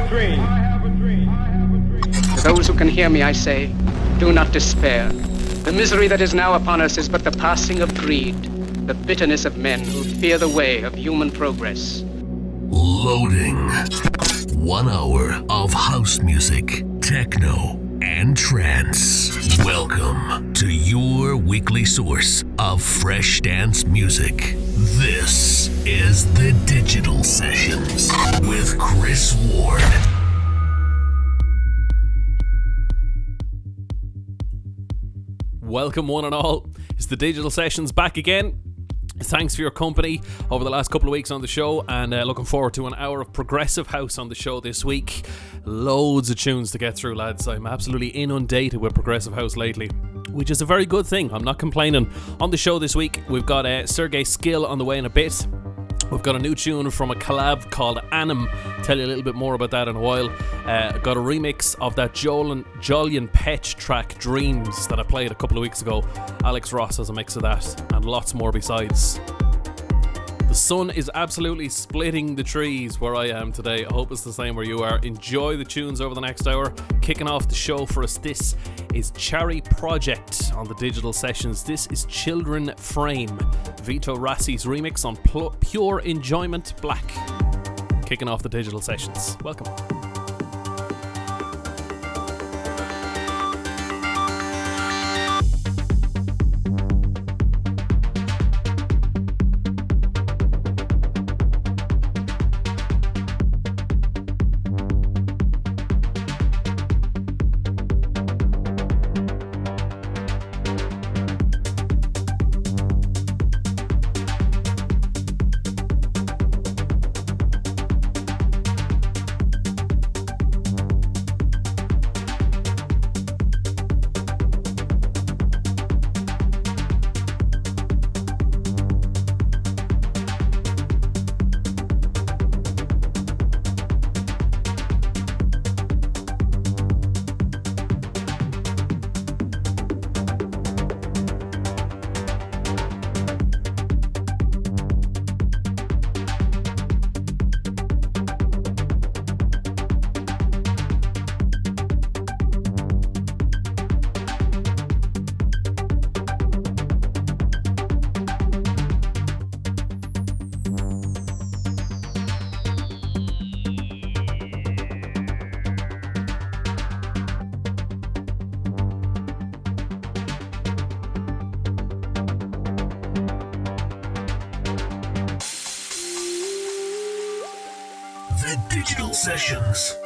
a dream. To those who can hear me, I say, do not despair. The misery that is now upon us is but the passing of greed, the bitterness of men who fear the way of human progress. Loading. One hour of house music, techno, and trance. Welcome to your weekly source of fresh dance music. This is the Digital Sessions with Chris Ward. Welcome, one and all. It's the Digital Sessions back again. Thanks for your company over the last couple of weeks on the show, and uh, looking forward to an hour of progressive house on the show this week. Loads of tunes to get through, lads. I'm absolutely inundated with progressive house lately, which is a very good thing. I'm not complaining. On the show this week, we've got uh, Sergey Skill on the way in a bit. We've got a new tune from a collab called Anim. Tell you a little bit more about that in a while. Uh, got a remix of that Jolien, Jolyon Petch track Dreams that I played a couple of weeks ago. Alex Ross has a mix of that and lots more besides. The sun is absolutely splitting the trees where I am today. I hope it's the same where you are. Enjoy the tunes over the next hour. Kicking off the show for us, this is Charry Project on the digital sessions. This is Children Frame, Vito Raisi's remix on Pure Enjoyment Black. Kicking off the digital sessions. Welcome. Sessions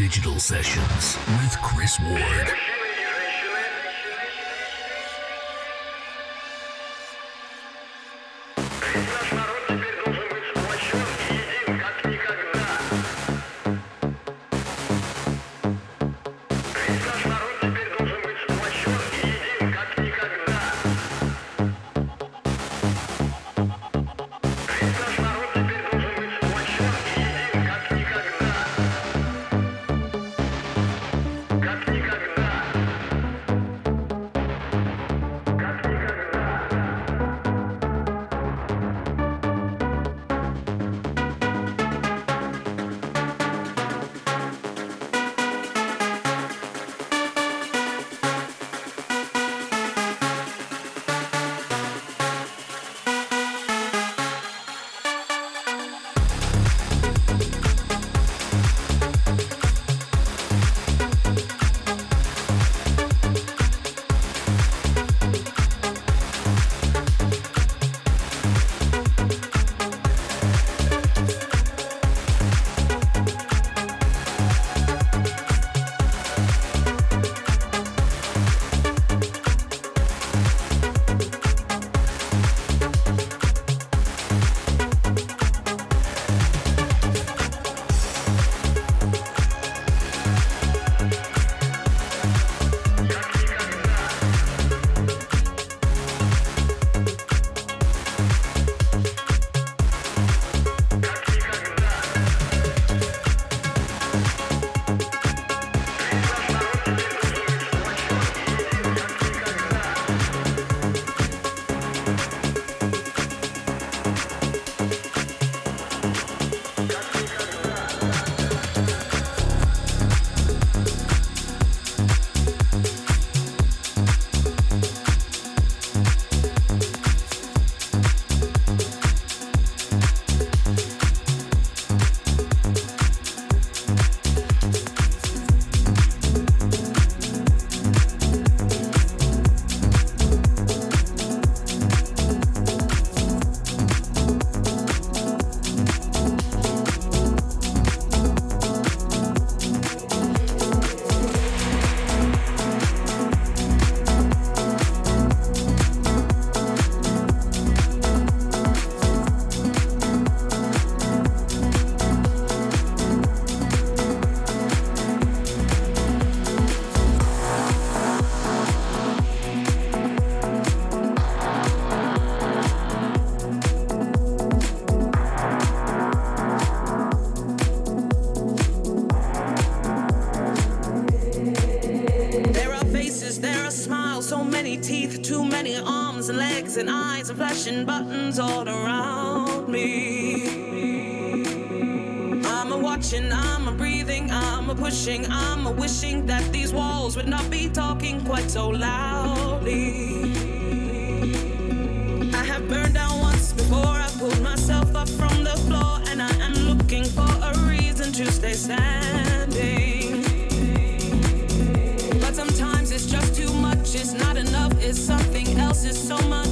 digital sessions with Chris Ward. flashing buttons all around me. I'm a watching, I'm a breathing, I'm a pushing, I'm a wishing that these walls would not be talking quite so loudly. I have burned down once before, I pulled myself up from the floor, and I am looking for a reason to stay standing. But sometimes it's just too much, it's not enough, it's something else, it's so much.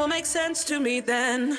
will make sense to me then.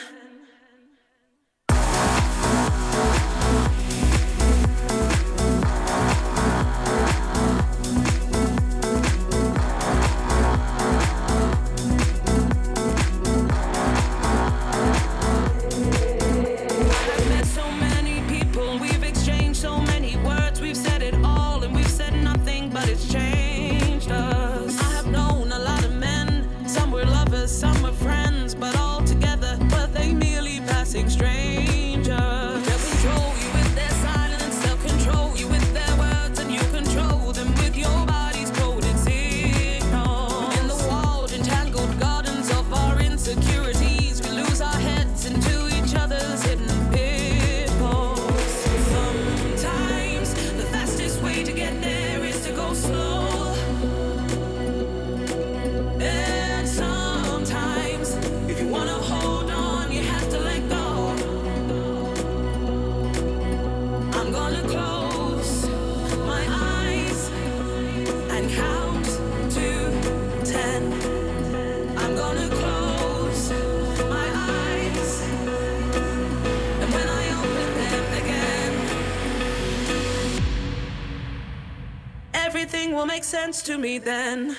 Will make sense to me then.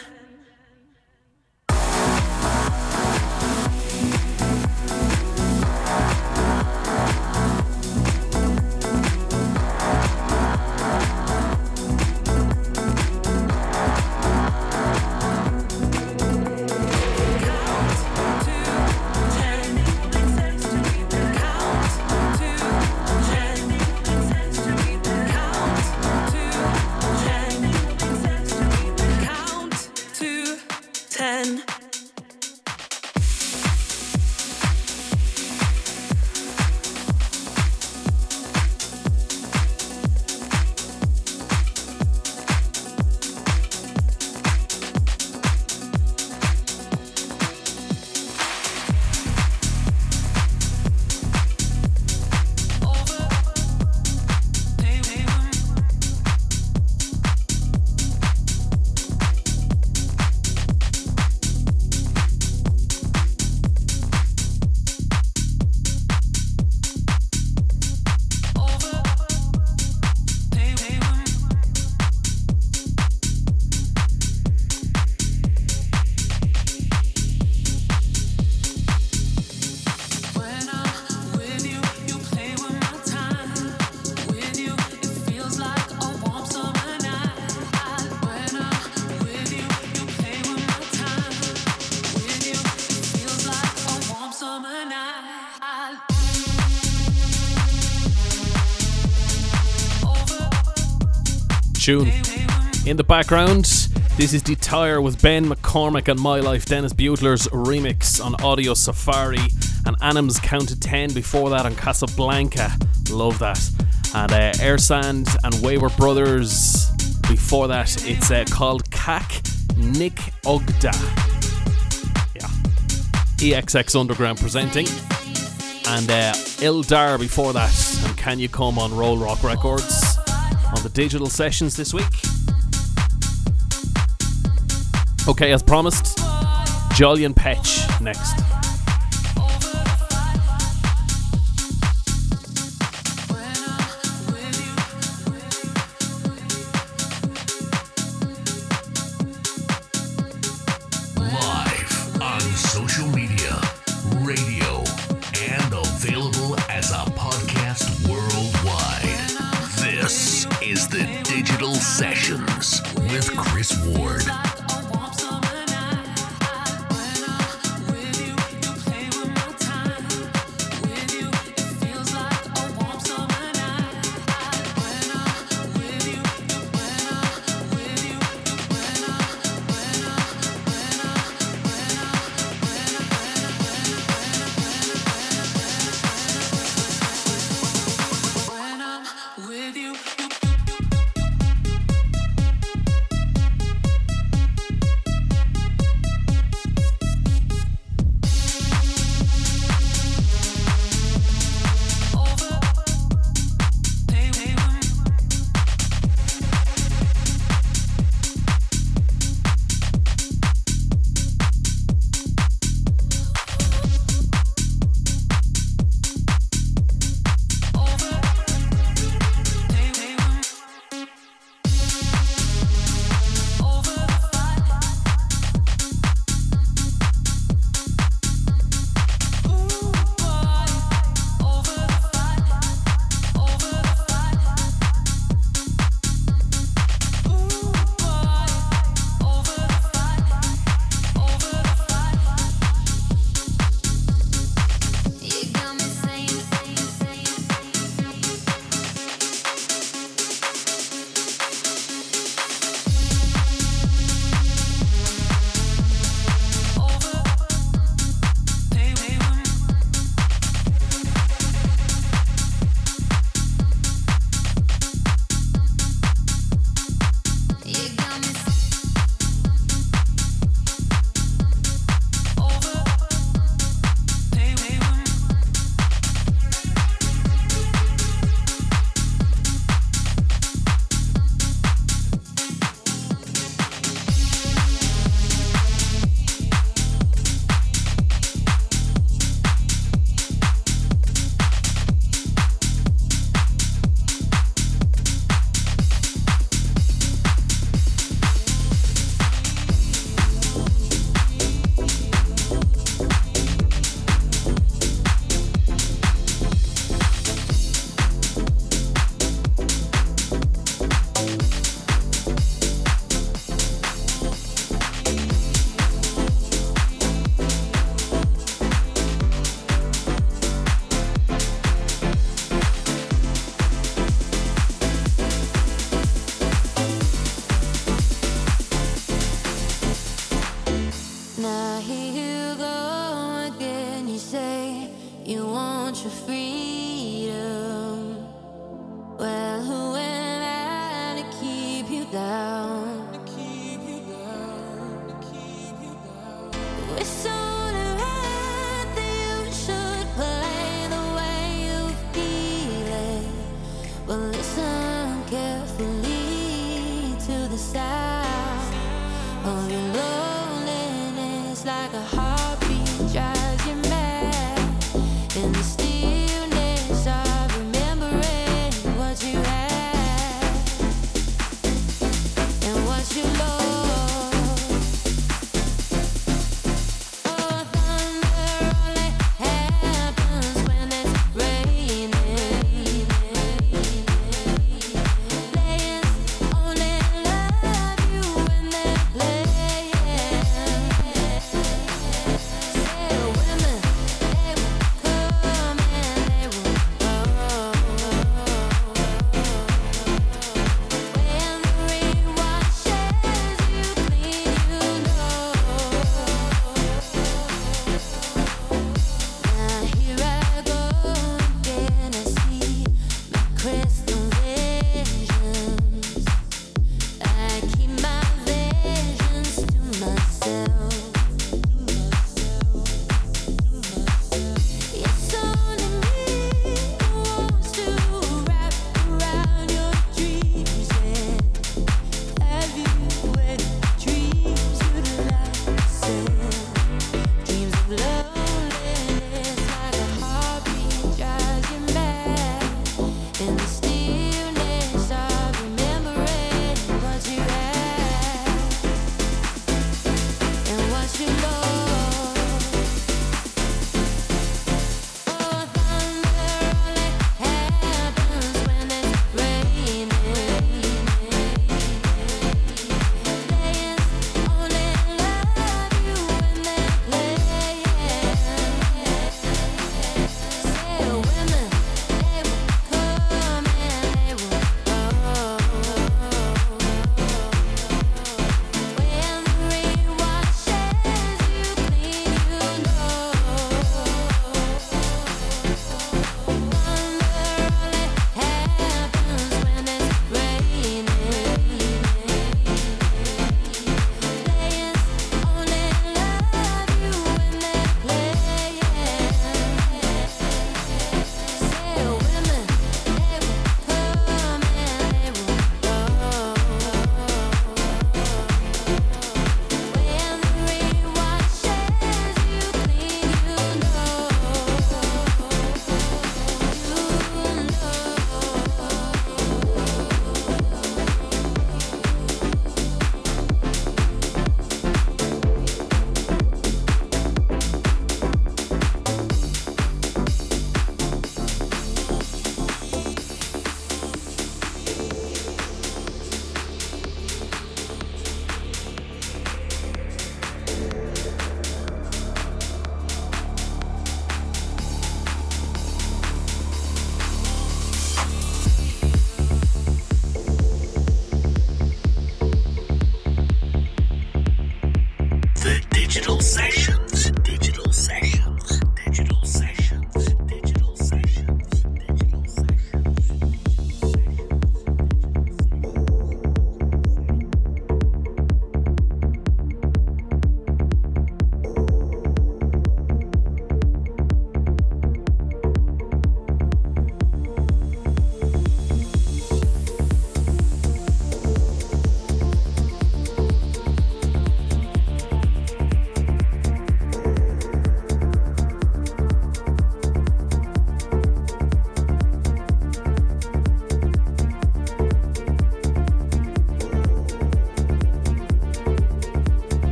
Tune. In the background, this is Detire with Ben McCormick and My Life, Denis Beutler's remix on Audio Safari, and Anims Count To Ten before that on Casablanca. Love that. And uh, Airsand and Wayward Brothers before that. It's uh, called Kak Nick Ogda. Yeah. EXX Underground presenting. And uh, Ildar before that. And Can You Come on Rollrock Records on the digital sessions this week. Okay, as promised, Jolyon Petch next. Chris Ward.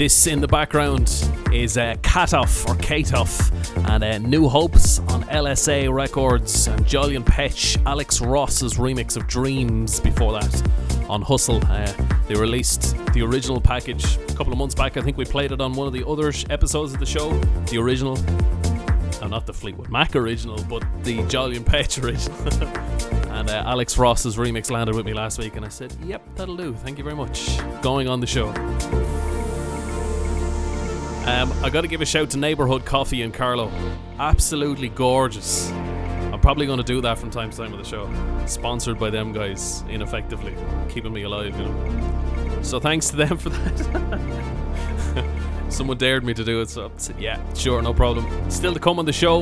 This in the background is uh, Katoff or Katoff and uh, New Hopes on LSA Records and Jolyon Petch, Alex Ross's remix of Dreams before that on Hussle. Uh, they released the original package a couple of months back. I think we played it on one of the other episodes of the show. The original. No, not the Fleetwood Mac original, but the Jolyon Petch original. and uh, Alex Ross's remix landed with me last week, and I said, Yep, that'll do. Thank you very much. Going on the show. Um, I got to give a shout to Neighborhood Coffee in Carlow. Absolutely gorgeous. I'm probably going to do that from time to time on the show. Sponsored by them guys, ineffectively, keeping me alive, you know. So thanks to them for that. Someone dared me to do it, so yeah, sure, no problem. Still to come on the show,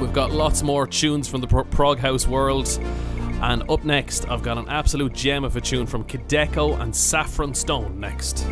we've got lots more tunes from the prog house world. And up next, I've got an absolute gem of a tune from Kideko and Safron Stone next.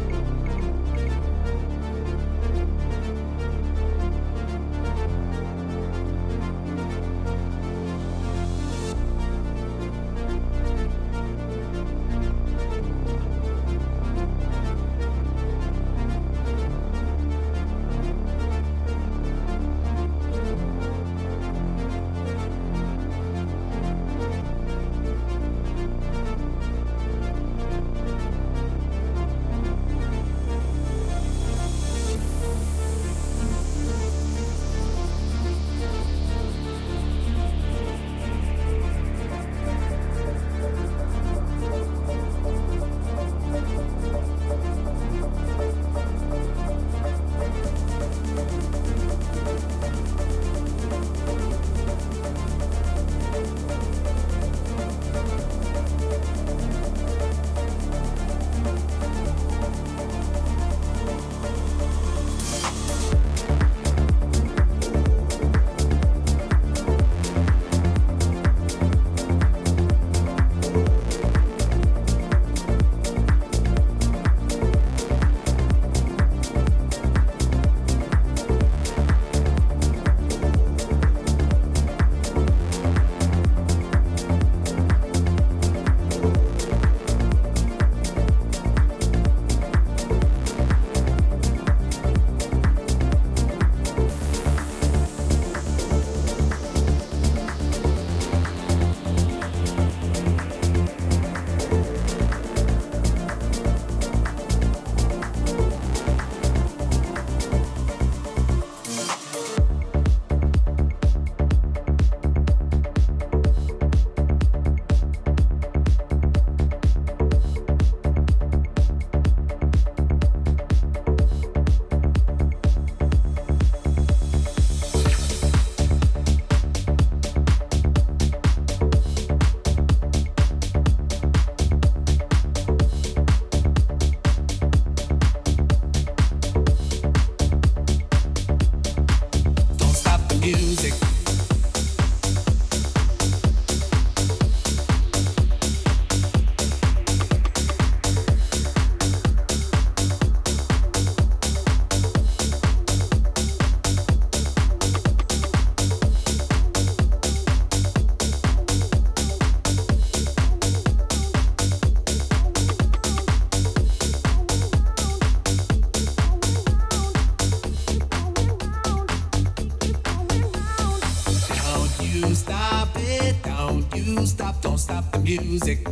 music.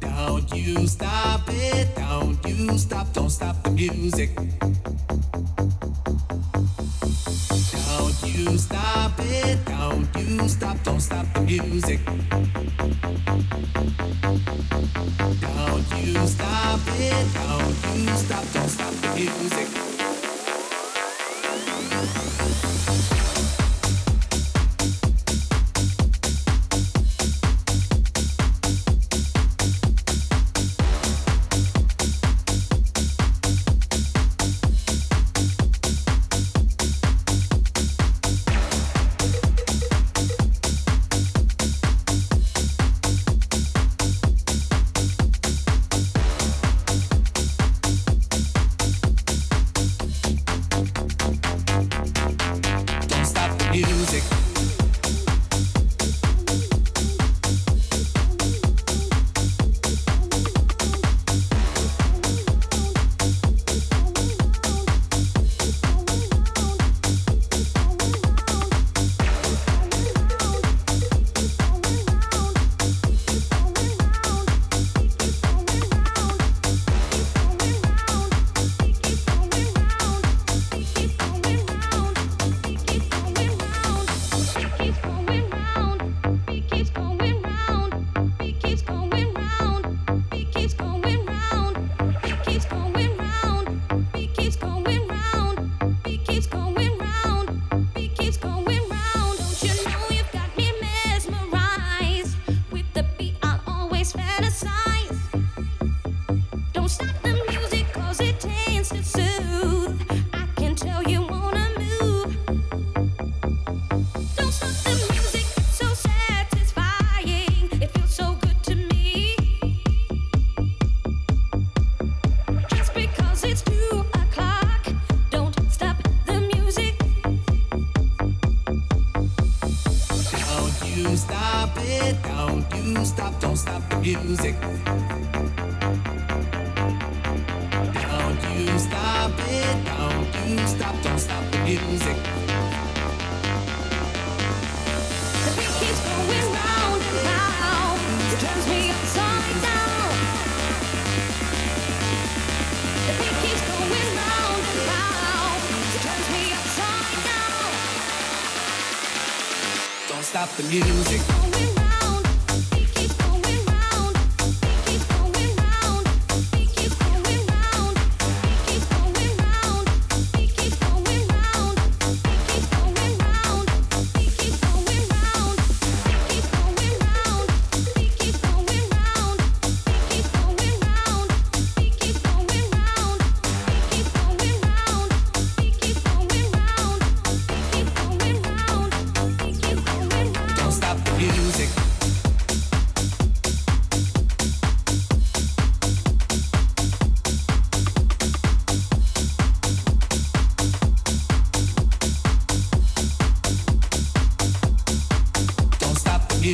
Don't you stop it, don't you stop, don't stop the music.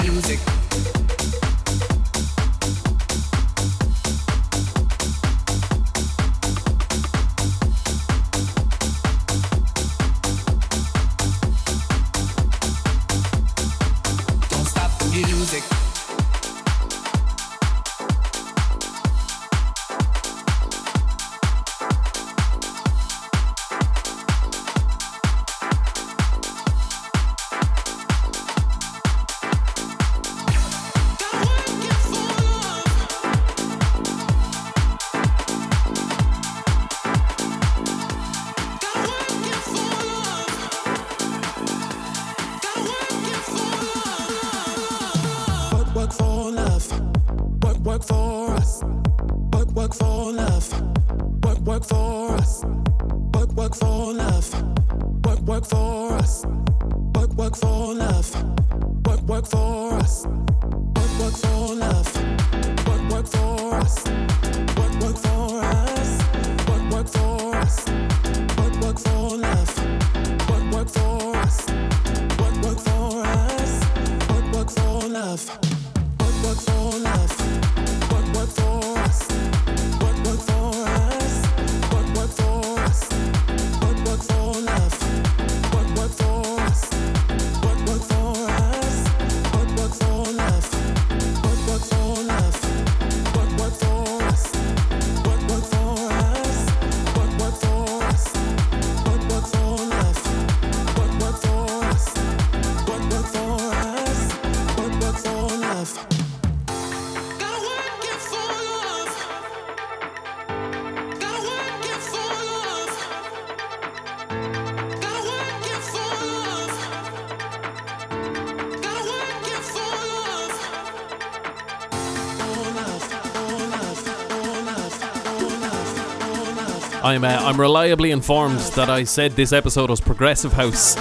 music. I'm, uh, I'm reliably informed that I said this episode was Progressive House.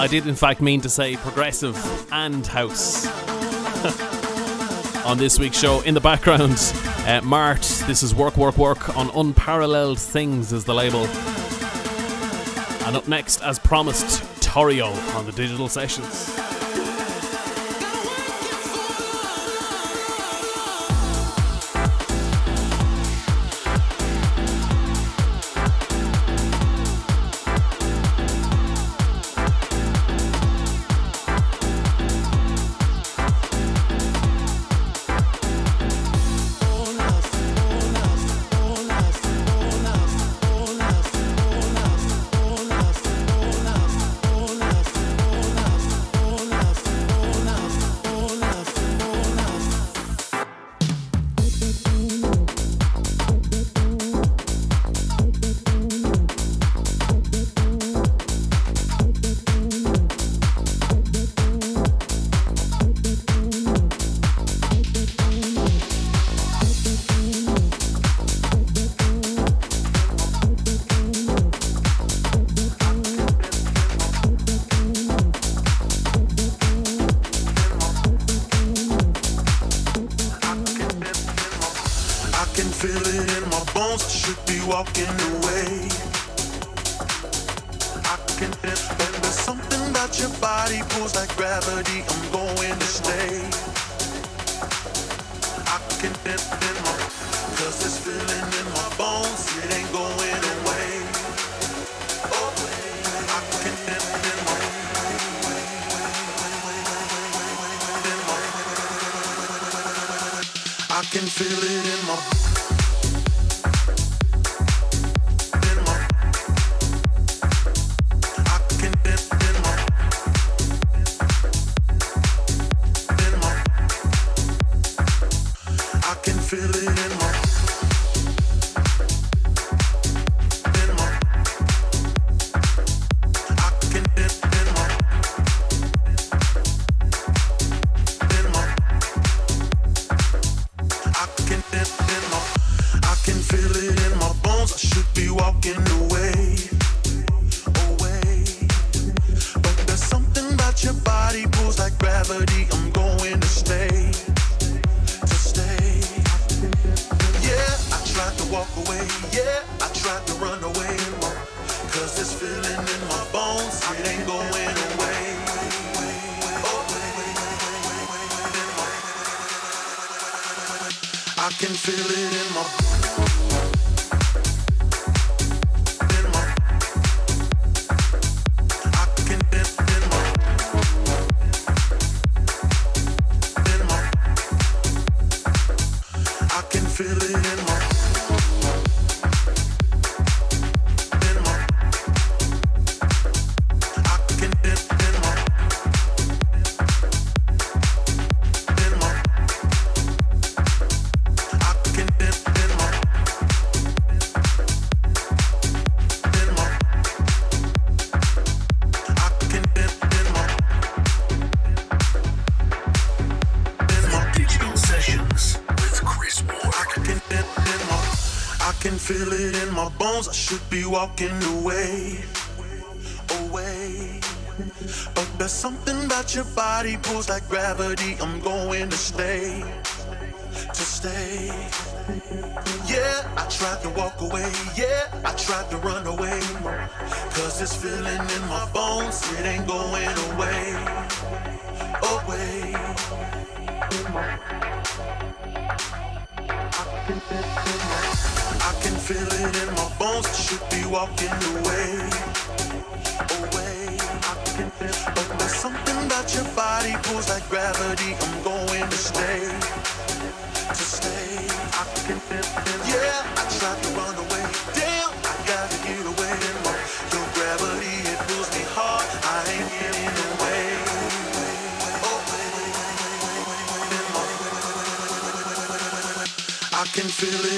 I did, in fact, mean to say Progressive and House. on this week's show, in the background, uh, Mart, this is Work, Work, Work on Unparalleled Things, is the label. And up next, as promised, Torio on the digital sessions. your body pulls like gravity. I'm going to stay. I can feel in my bones, it ain't going away. I can in my. I can feel it in my I should be walking away, away. But there's something about your body pulls like gravity. I'm going to stay, to stay. Yeah, I tried to walk away. Yeah, I tried to run away. Cause this feeling in my bones, it ain't going away, away. I can feel it in my bones. Should be walking away, away. But there's something about your body pulls like gravity. I'm going to stay, to stay. I can feel. Yeah, I tried to run away. Damn, I gotta get away. Your gravity it pulls me hard. I ain't getting away. I can feel it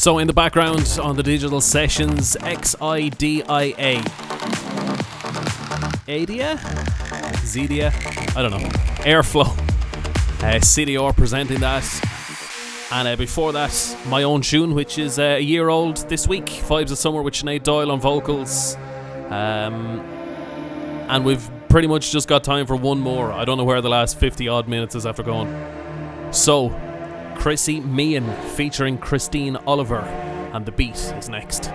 So, in the background on the digital sessions, XIDIA. Adia? ZDIA? I don't know. Airflow. Uh, CDR presenting that. And uh, before that, my own tune, which is uh, a year old this week Vibes of Summer with Sinead Doyle on vocals. Um, and we've pretty much just got time for one more. I don't know where the last 50 odd minutes is after going. So, Chrissy Meehan featuring Christine Oliver, and the beat is next.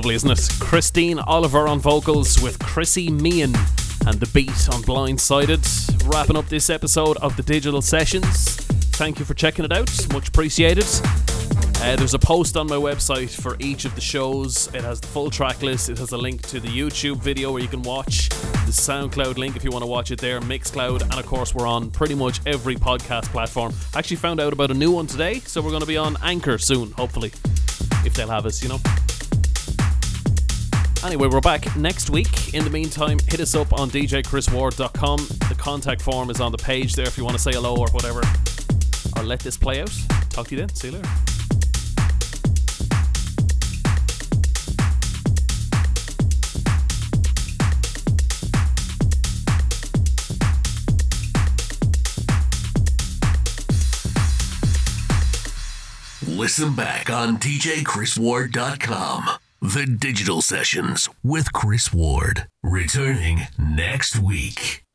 Lovely, isn't it? Christine Oliver on vocals with Chrissy Meehan and the beat on Blindsided. Wrapping up this episode of the Digital Sessions. Thank you for checking it out. Much appreciated. Uh, there's a post on my website for each of the shows. It has the full track list. It has a link to the YouTube video where you can watch the SoundCloud link if you want to watch it there, Mixcloud, and of course we're on pretty much every podcast platform. I actually found out about a new one today, so we're going to be on Anchor soon, hopefully, if they'll have us, you know. Anyway, we're back next week. In the meantime, hit us up on djchrisward.com. The contact form is on the page there if you want to say hello or whatever. Or let this play out. Talk to you then. See you later. Listen back on djchrisward.com. The Digital Sessions with Chris Ward. Returning next week.